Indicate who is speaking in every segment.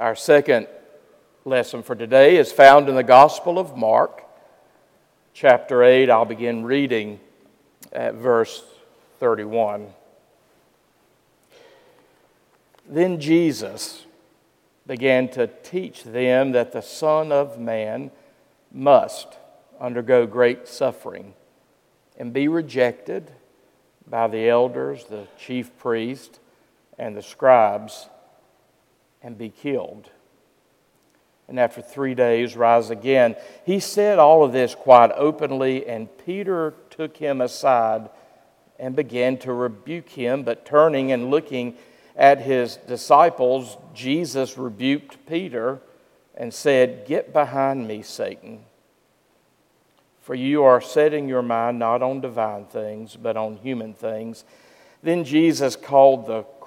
Speaker 1: Our second lesson for today is found in the Gospel of Mark, chapter 8. I'll begin reading at verse 31. Then Jesus began to teach them that the Son of Man must undergo great suffering and be rejected by the elders, the chief priests, and the scribes and be killed. And after three days, rise again. He said all of this quite openly, and Peter took him aside and began to rebuke him. But turning and looking at his disciples, Jesus rebuked Peter and said, Get behind me, Satan. For you are setting your mind not on divine things, but on human things. Then Jesus called the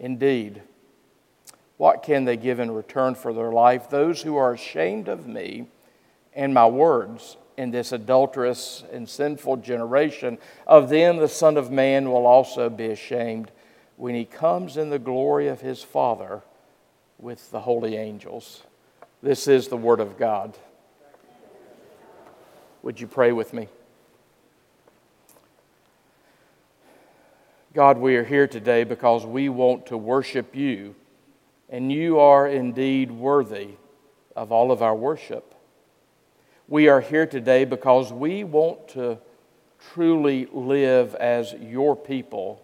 Speaker 1: Indeed, what can they give in return for their life? Those who are ashamed of me and my words in this adulterous and sinful generation, of them the Son of Man will also be ashamed when he comes in the glory of his Father with the holy angels. This is the Word of God. Would you pray with me? God, we are here today because we want to worship you, and you are indeed worthy of all of our worship. We are here today because we want to truly live as your people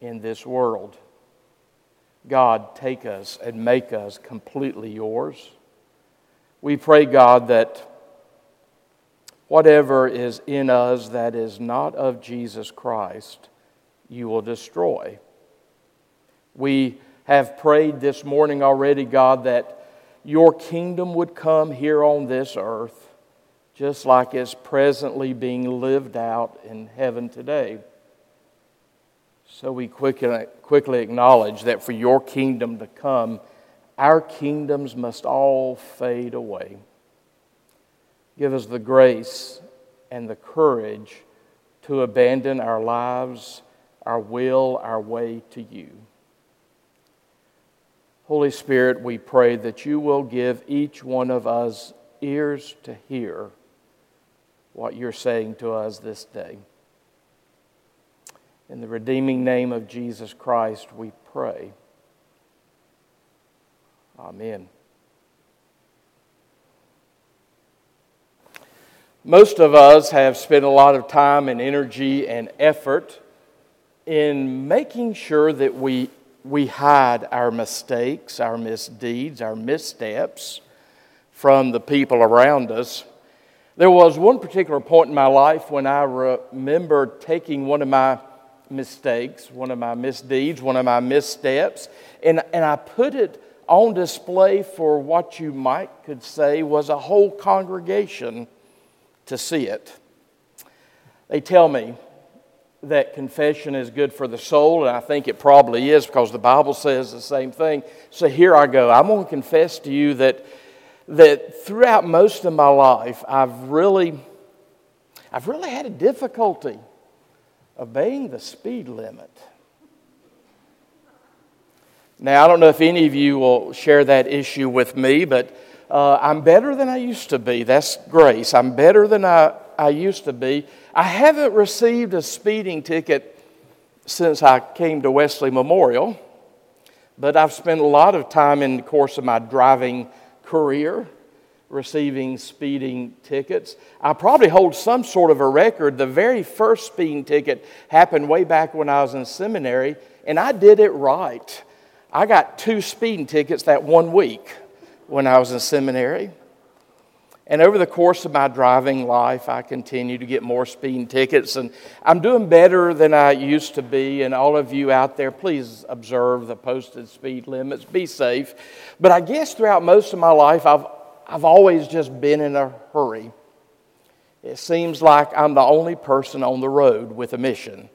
Speaker 1: in this world. God, take us and make us completely yours. We pray, God, that whatever is in us that is not of Jesus Christ, you will destroy. We have prayed this morning already, God, that your kingdom would come here on this earth, just like it's presently being lived out in heaven today. So we quickly, acknowledge that for your kingdom to come, our kingdoms must all fade away. Give us the grace and the courage to abandon our lives our will, our way to you. Holy Spirit, we pray that you will give each one of us ears to hear what you're saying to us this day. In the redeeming name of Jesus Christ, we pray. Amen. Most of us have spent a lot of time and energy and effort in making sure that we, we hide our mistakes, our misdeeds, our missteps from the people around us. There was one particular point in my life when I remember taking one of my mistakes, one of my misdeeds, one of my missteps, and, and I put it on display for what you might could say was a whole congregation to see it. They tell me that confession is good for the soul, and I think it probably is because the Bible says the same thing. So here I go. I'm going to confess to you that, that throughout most of my life, I've really, I've really had a difficulty obeying the speed limit. Now, I don't know if any of you will share that issue with me, but uh, I'm better than I used to be. That's grace. I'm better than I, I used to be. I haven't received a speeding ticket since I came to Wesley Memorial, but I've spent a lot of time in the course of my driving career receiving speeding tickets. I probably hold some sort of a record. The very first speeding ticket happened way back when I was in seminary, and I did it right. I got two speeding tickets that one week when I was in seminary. And over the course of my driving life, I continue to get more speeding tickets, and I'm doing better than I used to be. And all of you out there, please observe the posted speed limits, be safe. But I guess throughout most of my life, I've, I've always just been in a hurry. It seems like I'm the only person on the road with a mission.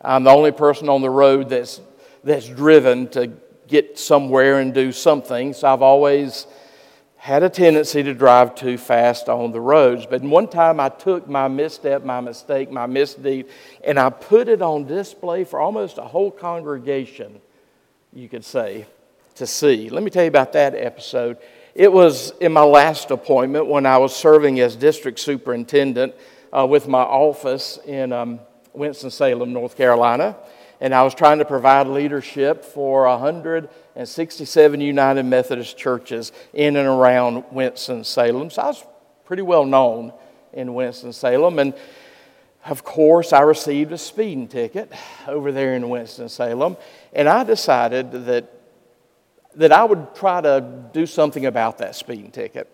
Speaker 1: I'm the only person on the road that's, that's driven to get somewhere and do something. So I've always had a tendency to drive too fast on the roads. But one time I took my misstep, my mistake, my misdeed, and I put it on display for almost a whole congregation, you could say, to see. Let me tell you about that episode. It was in my last appointment when I was serving as district superintendent uh, with my office in um, Winston-Salem, North Carolina and I was trying to provide leadership for 167 United Methodist churches in and around Winston-Salem. So I was pretty well known in Winston-Salem. And of course, I received a speeding ticket over there in Winston-Salem, and I decided that, that I would try to do something about that speeding ticket.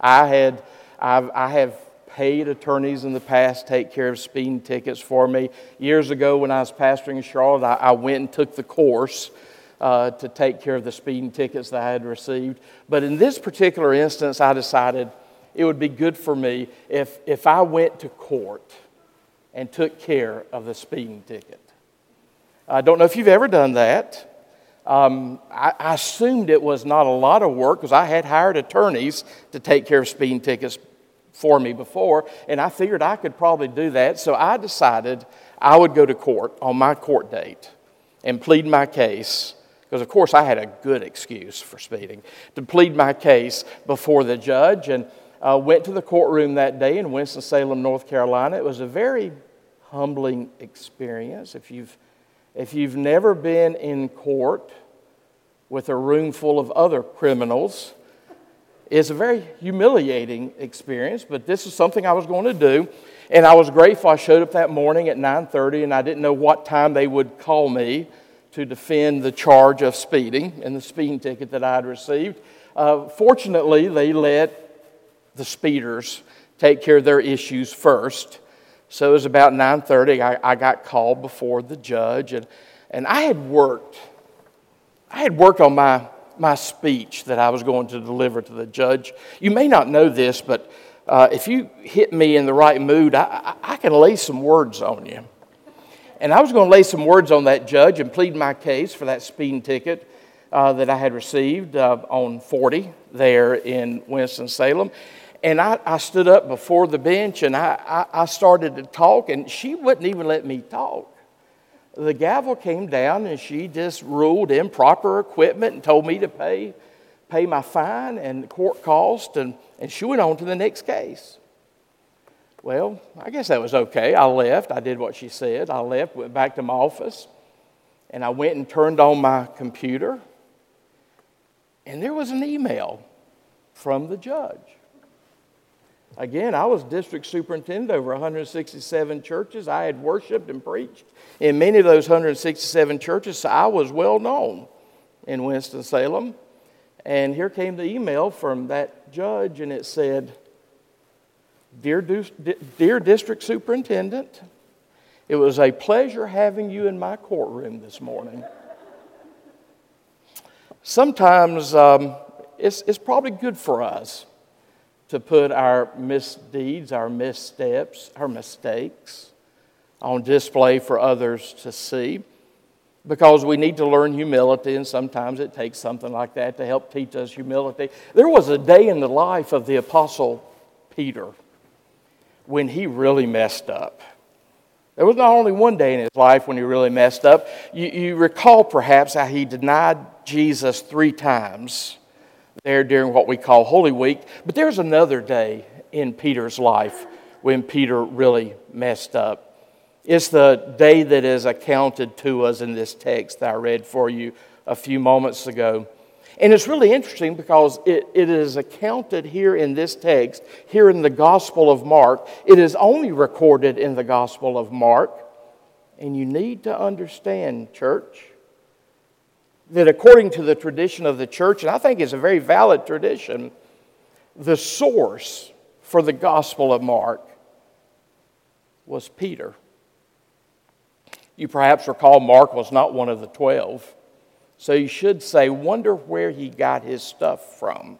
Speaker 1: I had I've, I have paid attorneys in the past take care of speeding tickets for me. Years ago, when I was pastoring in Charlotte, I, I went and took the course uh, to take care of the speeding tickets that I had received. But in this particular instance, I decided it would be good for me if, if I went to court and took care of the speeding ticket. I don't know if you've ever done that. Um, I, I, assumed it was not a lot of work because I had hired attorneys to take care of speeding tickets for me before, and I figured I could probably do that. So I decided I would go to court on my court date and plead my case. Because, of course, I had a good excuse for speeding to plead my case before the judge and uh, went to the courtroom that day in Winston-Salem, North Carolina. It was a very humbling experience. If you've, if you've never been in court with a room full of other criminals, it's a very humiliating experience, but this is something I was going to do. And I was grateful I showed up that morning at 9:30 and I didn't know what time they would call me to defend the charge of speeding and the speeding ticket that I had received. Uh, fortunately, they let the speeders take care of their issues first. So it was about 9:30. I, I got called before the judge, and, and I had worked. I had worked on my my speech that I was going to deliver to the judge. You may not know this, but uh, if you hit me in the right mood, I, I, I, can lay some words on you. And I was going to lay some words on that judge and plead my case for that speeding ticket uh, that I had received uh, on 40 there in Winston-Salem. And I, I, stood up before the bench and I, I started to talk, and she wouldn't even let me talk the gavel came down and she just ruled improper equipment and told me to pay, pay my fine and court cost, and, and she went on to the next case. Well, I guess that was okay. I left. I did what she said. I left, went back to my office, and I went and turned on my computer, and there was an email from the judge. Again, I was district superintendent over 167 churches. I had worshiped and preached in many of those 167 churches, so I was well known in Winston-Salem. And here came the email from that judge, and it said, Dear, Dear District Superintendent, it was a pleasure having you in my courtroom this morning. Sometimes um, it's, it's probably good for us to put our misdeeds, our missteps, our mistakes on display for others to see because we need to learn humility, and sometimes it takes something like that to help teach us humility. There was a day in the life of the Apostle Peter when he really messed up. There was not only one day in his life when he really messed up. You, you recall perhaps how he denied Jesus three times there during what we call Holy Week. But there's another day in Peter's life when Peter really messed up. It's the day that is accounted to us in this text that I read for you a few moments ago. And it's really interesting because it, it is accounted here in this text, here in the Gospel of Mark. It is only recorded in the Gospel of Mark. And you need to understand, church, that according to the tradition of the church, and I think it's a very valid tradition, the source for the Gospel of Mark was Peter. You perhaps recall Mark was not one of the twelve. So you should say, wonder where he got his stuff from.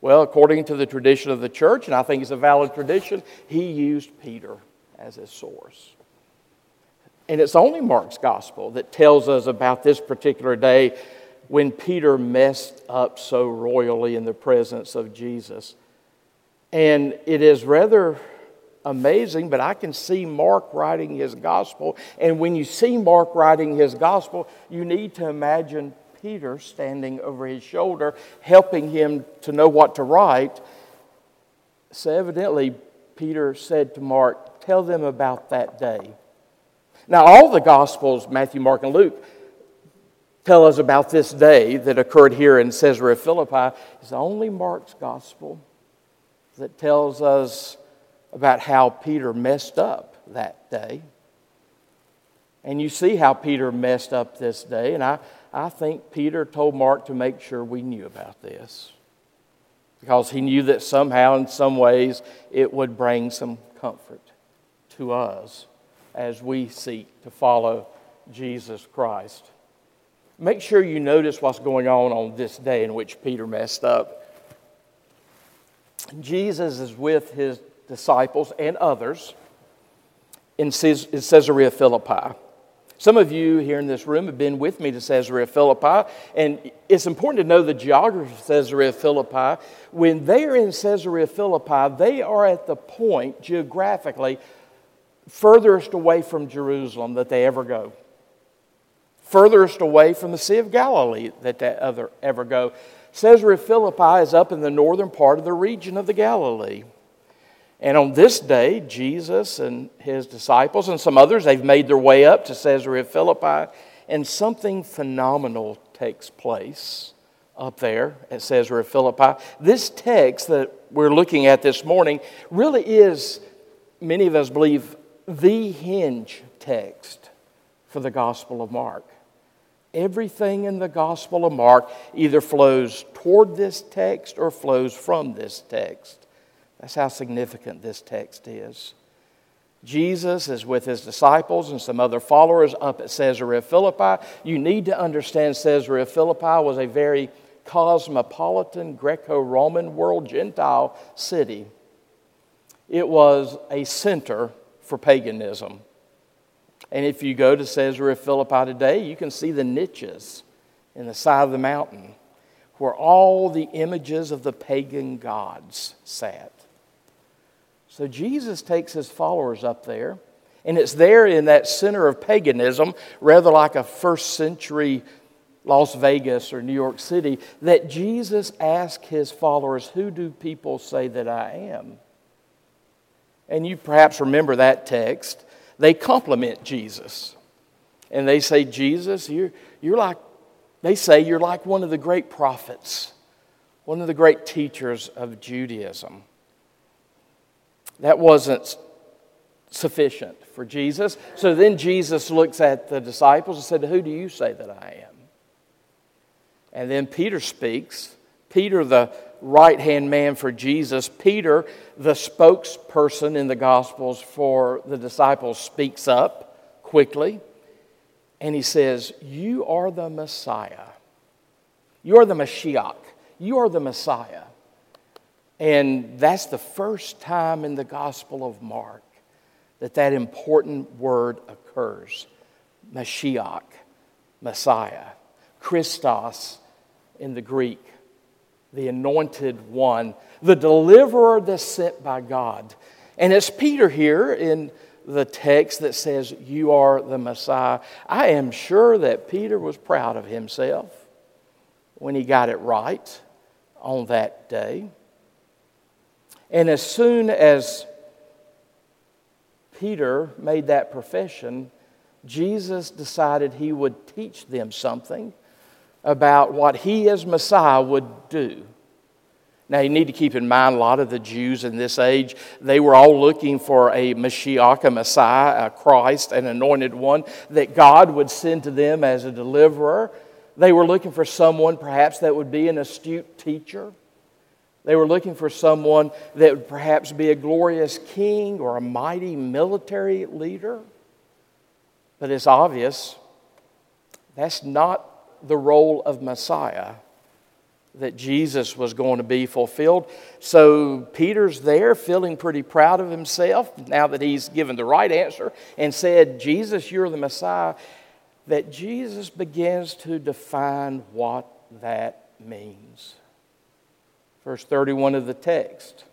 Speaker 1: Well, according to the tradition of the church, and I think it's a valid tradition, he used Peter as his source. And it's only Mark's gospel that tells us about this particular day when Peter messed up so royally in the presence of Jesus. And it is rather amazing, but I can see Mark writing his gospel. And when you see Mark writing his gospel, you need to imagine Peter standing over his shoulder, helping him to know what to write. So, evidently, Peter said to Mark, Tell them about that day. Now, all the Gospels, Matthew, Mark, and Luke, tell us about this day that occurred here in Caesarea Philippi. It's only Mark's Gospel that tells us about how Peter messed up that day. And you see how Peter messed up this day. And I, I think Peter told Mark to make sure we knew about this. Because he knew that somehow, in some ways, it would bring some comfort to us as we seek to follow Jesus Christ. Make sure you notice what's going on on this day in which Peter messed up. Jesus is with his disciples and others in Caesarea Philippi. Some of you here in this room have been with me to Caesarea Philippi, and it's important to know the geography of Caesarea Philippi. When they are in Caesarea Philippi, they are at the point geographically furthest away from Jerusalem that they ever go, furthest away from the Sea of Galilee that they ever go. Caesarea Philippi is up in the northern part of the region of the Galilee. And on this day, Jesus and his disciples and some others, they've made their way up to Caesarea Philippi, and something phenomenal takes place up there at Caesarea Philippi. This text that we're looking at this morning really is, many of us believe, the hinge text for the Gospel of Mark. Everything in the Gospel of Mark either flows toward this text or flows from this text. That's how significant this text is. Jesus is with his disciples and some other followers up at Caesarea Philippi. You need to understand Caesarea Philippi was a very cosmopolitan Greco Roman world Gentile city. It was a center for paganism. And if you go to Caesarea Philippi today, you can see the niches in the side of the mountain where all the images of the pagan gods sat. So Jesus takes his followers up there, and it's there in that center of paganism, rather like a first century Las Vegas or New York City, that Jesus asked his followers, Who do people say that I am? And you perhaps remember that text. They compliment Jesus. And they say, Jesus, you're, you're like, they say you're like one of the great prophets, one of the great teachers of Judaism. That wasn't sufficient for Jesus. So then Jesus looks at the disciples and said, Who do you say that I am? And then Peter speaks. Peter, the right hand man for Jesus, Peter, the spokesperson in the Gospels for the disciples, speaks up quickly and he says, You are the Messiah. You are the Mashiach. You are the Messiah. And that's the first time in the Gospel of Mark that that important word occurs Mashiach, Messiah, Christos in the Greek, the anointed one, the deliverer that's sent by God. And it's Peter here in the text that says, You are the Messiah. I am sure that Peter was proud of himself when he got it right on that day. And as soon as Peter made that profession, Jesus decided he would teach them something about what he as Messiah would do. Now, you need to keep in mind a lot of the Jews in this age, they were all looking for a Mashiach, a Messiah, a Christ, an anointed one that God would send to them as a deliverer. They were looking for someone perhaps that would be an astute teacher They were looking for someone that would perhaps be a glorious king or a mighty military leader. But it's obvious that's not the role of Messiah that Jesus was going to be fulfilled. So Peter's there feeling pretty proud of himself now that he's given the right answer and said, Jesus, you're the Messiah. That Jesus begins to define what that means. Verse 31 of the text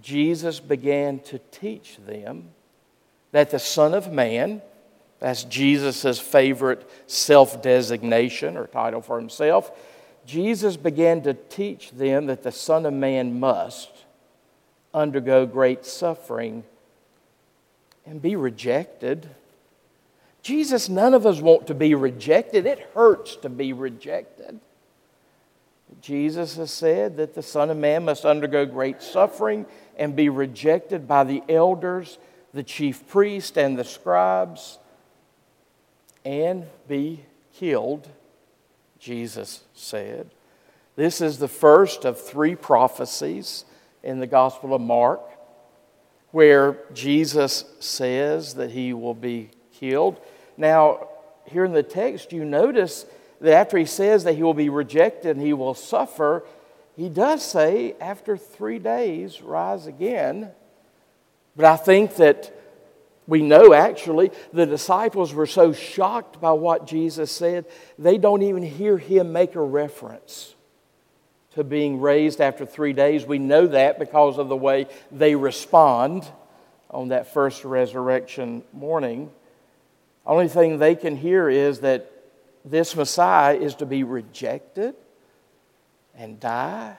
Speaker 1: Jesus began to teach them that the Son of Man, that's Jesus' favorite self designation or title for himself, Jesus began to teach them that the Son of Man must undergo great suffering and be rejected. Jesus, none of us want to be rejected. It hurts to be rejected. Jesus has said that the Son of Man must undergo great suffering and be rejected by the elders, the chief priests, and the scribes, and be killed Jesus said. This is the first of three prophecies in the Gospel of Mark where Jesus says that he will be killed. Now, here in the text, you notice that after he says that he will be rejected and he will suffer, he does say, after three days, rise again. But I think that we know actually the disciples were so shocked by what Jesus said, they don't even hear him make a reference to being raised after three days. We know that because of the way they respond on that first resurrection morning. Only thing they can hear is that this Messiah is to be rejected and die.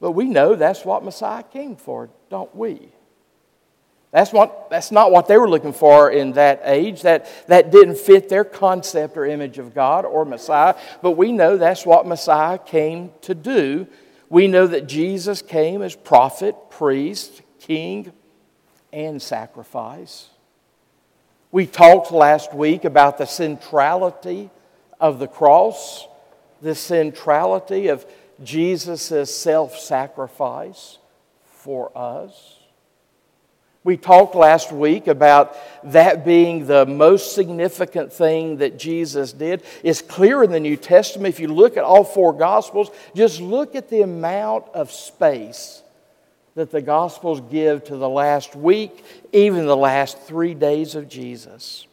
Speaker 1: But we know that's what Messiah came for, don't we? That's, what, that's not what they were looking for in that age. That, that didn't fit their concept or image of God or Messiah. But we know that's what Messiah came to do. We know that Jesus came as prophet, priest, king, and sacrifice. We talked last week about the centrality of the cross, the centrality of Jesus' self sacrifice for us. We talked last week about that being the most significant thing that Jesus did. It's clear in the New Testament. If you look at all four Gospels, just look at the amount of space that the Gospels give to the last week, even the last three days of Jesus.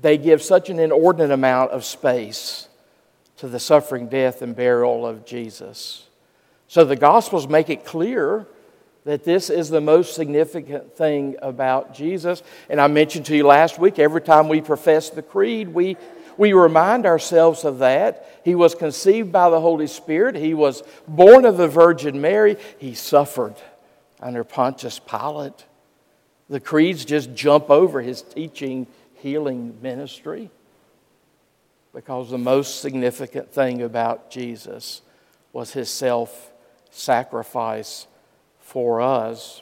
Speaker 1: They give such an inordinate amount of space to the suffering, death, and burial of Jesus. So the Gospels make it clear that this is the most significant thing about Jesus. And I mentioned to you last week, every time we profess the creed, we, we remind ourselves of that. He was conceived by the Holy Spirit, he was born of the Virgin Mary, he suffered under Pontius Pilate. The creeds just jump over his teaching, healing ministry because the most significant thing about Jesus was his self sacrifice for us.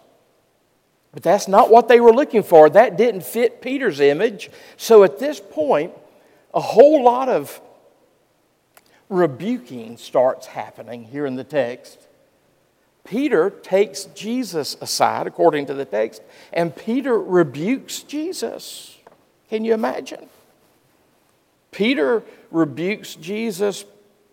Speaker 1: But that's not what they were looking for. That didn't fit Peter's image. So at this point, a whole lot of rebuking starts happening here in the text. Peter takes Jesus aside, according to the text, and Peter rebukes Jesus. Can you imagine? Peter rebukes Jesus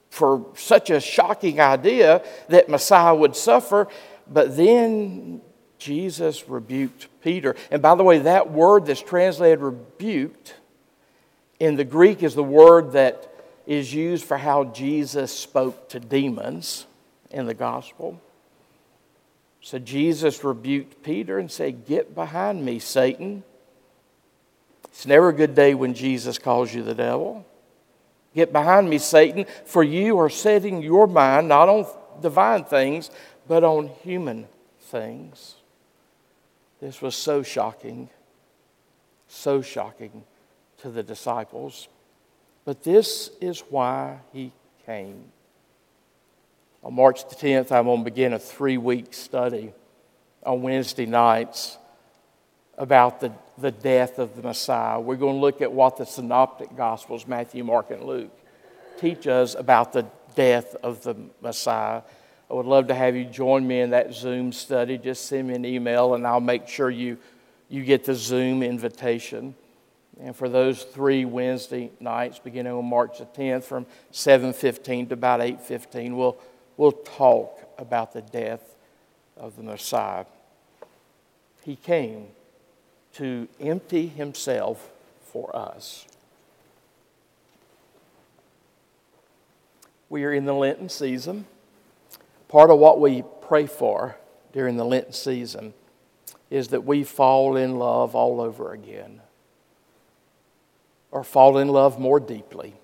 Speaker 1: for such a shocking idea that Messiah would suffer, but then Jesus rebuked Peter. And by the way, that word that's translated rebuked in the Greek is the word that is used for how Jesus spoke to demons in the gospel. So Jesus rebuked Peter and said, Get behind me, Satan. It's never a good day when Jesus calls you the devil. Get behind me, Satan, for you are setting your mind not on divine things, but on human things. This was so shocking, so shocking to the disciples. But this is why he came. On March the 10th, I'm going to begin a three week study on Wednesday nights about the, the death of the Messiah. We're going to look at what the synoptic Gospels, Matthew, Mark, and Luke, teach us about the death of the Messiah. I would love to have you join me in that Zoom study. Just send me an email and I'll make sure you, you get the Zoom invitation. And for those three Wednesday nights, beginning on March the 10th, from 7.15 to about 8.15, we'll, we'll talk about the death of the Messiah. He came to empty himself for us. We are in the Lenten season. Part of what we pray for during the Lenten season is that we fall in love all over again or fall in love more deeply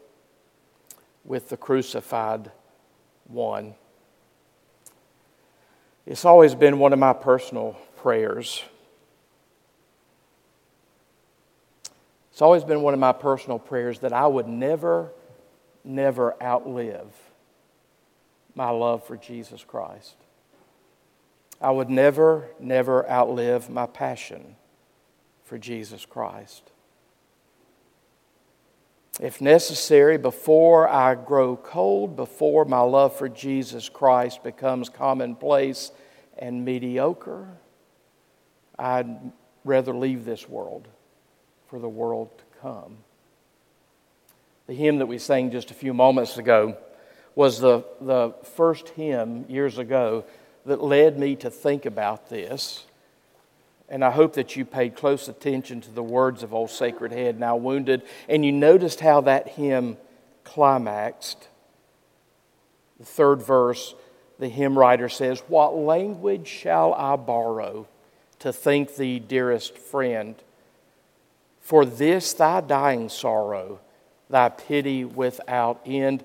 Speaker 1: with the crucified one. It's always been one of my personal prayers. It's always been one of my personal prayers that I would never, never outlive my love for Jesus Christ. I would never, never outlive my passion for Jesus Christ if necessary, before I grow cold, before my love for Jesus Christ becomes commonplace and mediocre, I'd rather leave this world for the world to come. The hymn that we sang just a few moments ago was the, the first hymn years ago that led me to think about this and I hope that you paid close attention to the words of Old Sacred Head, now wounded, and you noticed how that hymn climaxed. The third verse, the hymn writer says, What language shall I borrow to thank thee, dearest friend, for this thy dying sorrow, thy pity without end?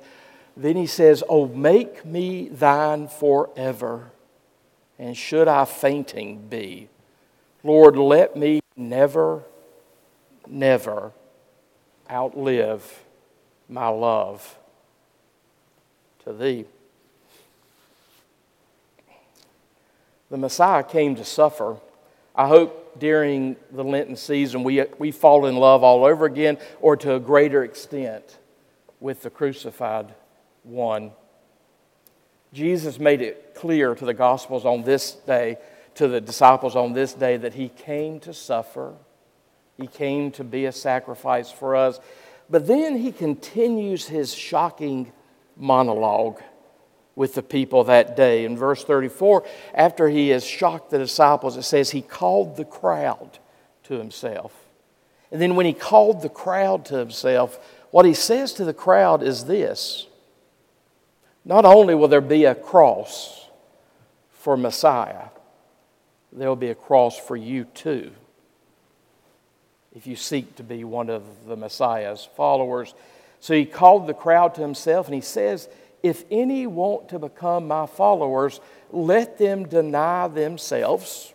Speaker 1: Then he says, Oh, make me thine forever, and should I fainting be, Lord, let me never, never outlive my love to Thee. The Messiah came to suffer. I hope during the Lenten season we, we fall in love all over again or to a greater extent with the crucified one. Jesus made it clear to the Gospels on this day to the disciples on this day that he came to suffer, he came to be a sacrifice for us. But then he continues his shocking monologue with the people that day. In verse 34, after he has shocked the disciples, it says he called the crowd to himself. And then when he called the crowd to himself, what he says to the crowd is this Not only will there be a cross for Messiah, there'll be a cross for you too if you seek to be one of the Messiah's followers. So he called the crowd to himself and he says, If any want to become my followers, let them deny themselves.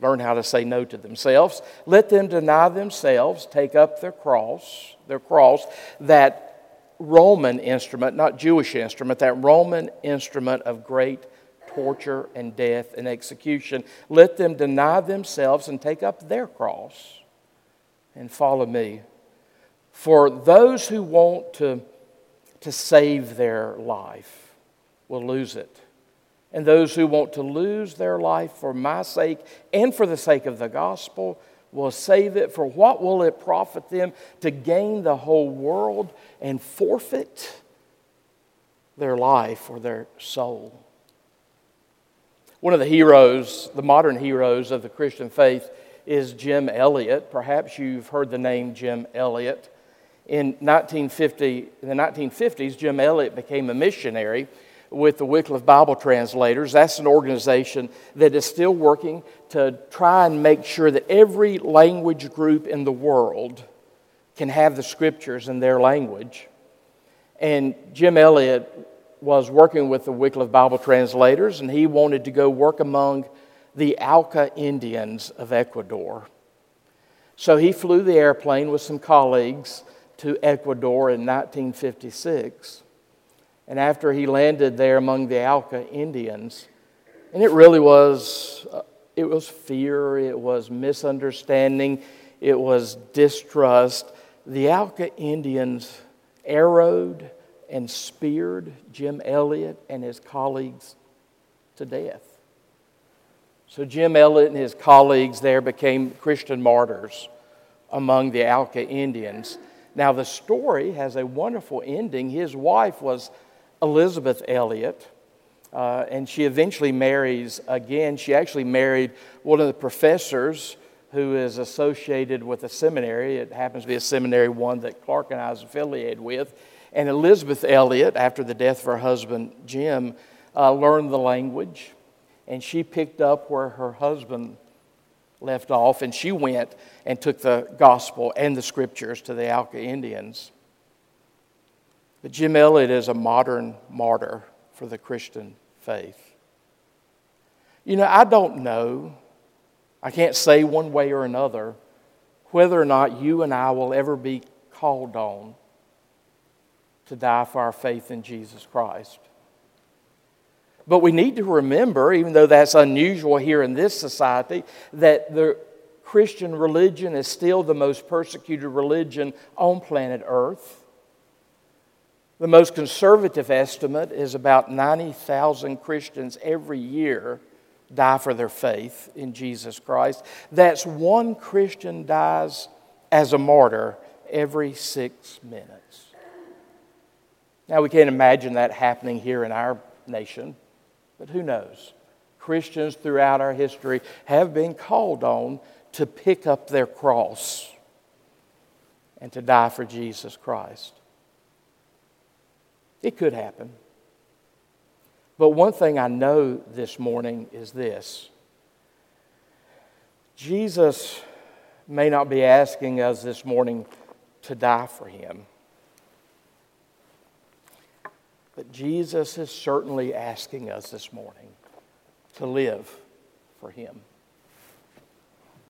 Speaker 1: Learn how to say no to themselves. Let them deny themselves, take up their cross, their cross, that Roman instrument, not Jewish instrument, that Roman instrument of great torture and death and execution. Let them deny themselves and take up their cross and follow me. For those who want to, to save their life will lose it. And those who want to lose their life for my sake and for the sake of the gospel will save it. For what will it profit them to gain the whole world and forfeit their life or their soul? One of the heroes, the modern heroes of the Christian faith, is Jim Elliot. Perhaps you've heard the name Jim Elliot. In, 1950, in the 1950s, Jim Elliot became a missionary with the Wycliffe Bible Translators. That's an organization that is still working to try and make sure that every language group in the world can have the scriptures in their language. And Jim Elliot was working with the Wycliffe Bible translators, and he wanted to go work among the Auca Indians of Ecuador. So he flew the airplane with some colleagues to Ecuador in 1956. And after he landed there among the Auca Indians, and it really was, uh, it was fear, it was misunderstanding, it was distrust. The Auca Indians arrowed and speared Jim Elliot and his colleagues to death. So Jim Elliot and his colleagues there became Christian martyrs among the Auca Indians. Now, the story has a wonderful ending. His wife was Elisabeth Elliot, uh, and she eventually marries again. She actually married one of the professors who is associated with a seminary. It happens to be a seminary, one that Clark and I was affiliated with. And Elisabeth Elliot, after the death of her husband Jim, uh, learned the language, and she picked up where her husband left off, and she went and took the gospel and the scriptures to the Auca Indians. But Jim Elliot is a modern martyr for the Christian faith. You know, I don't know, I can't say one way or another whether or not you and I will ever be called on to die for our faith in Jesus Christ. But we need to remember, even though that's unusual here in this society, that the Christian religion is still the most persecuted religion on planet Earth. The most conservative estimate is about 90,000 Christians every year die for their faith in Jesus Christ. That's one Christian dies as a martyr every six minutes. Now, we can't imagine that happening here in our nation. But who knows? Christians throughout our history have been called on to pick up their cross and to die for Jesus Christ. It could happen. But one thing I know this morning is this Jesus may not be asking us this morning to die for him. But Jesus is certainly asking us this morning to live for Him.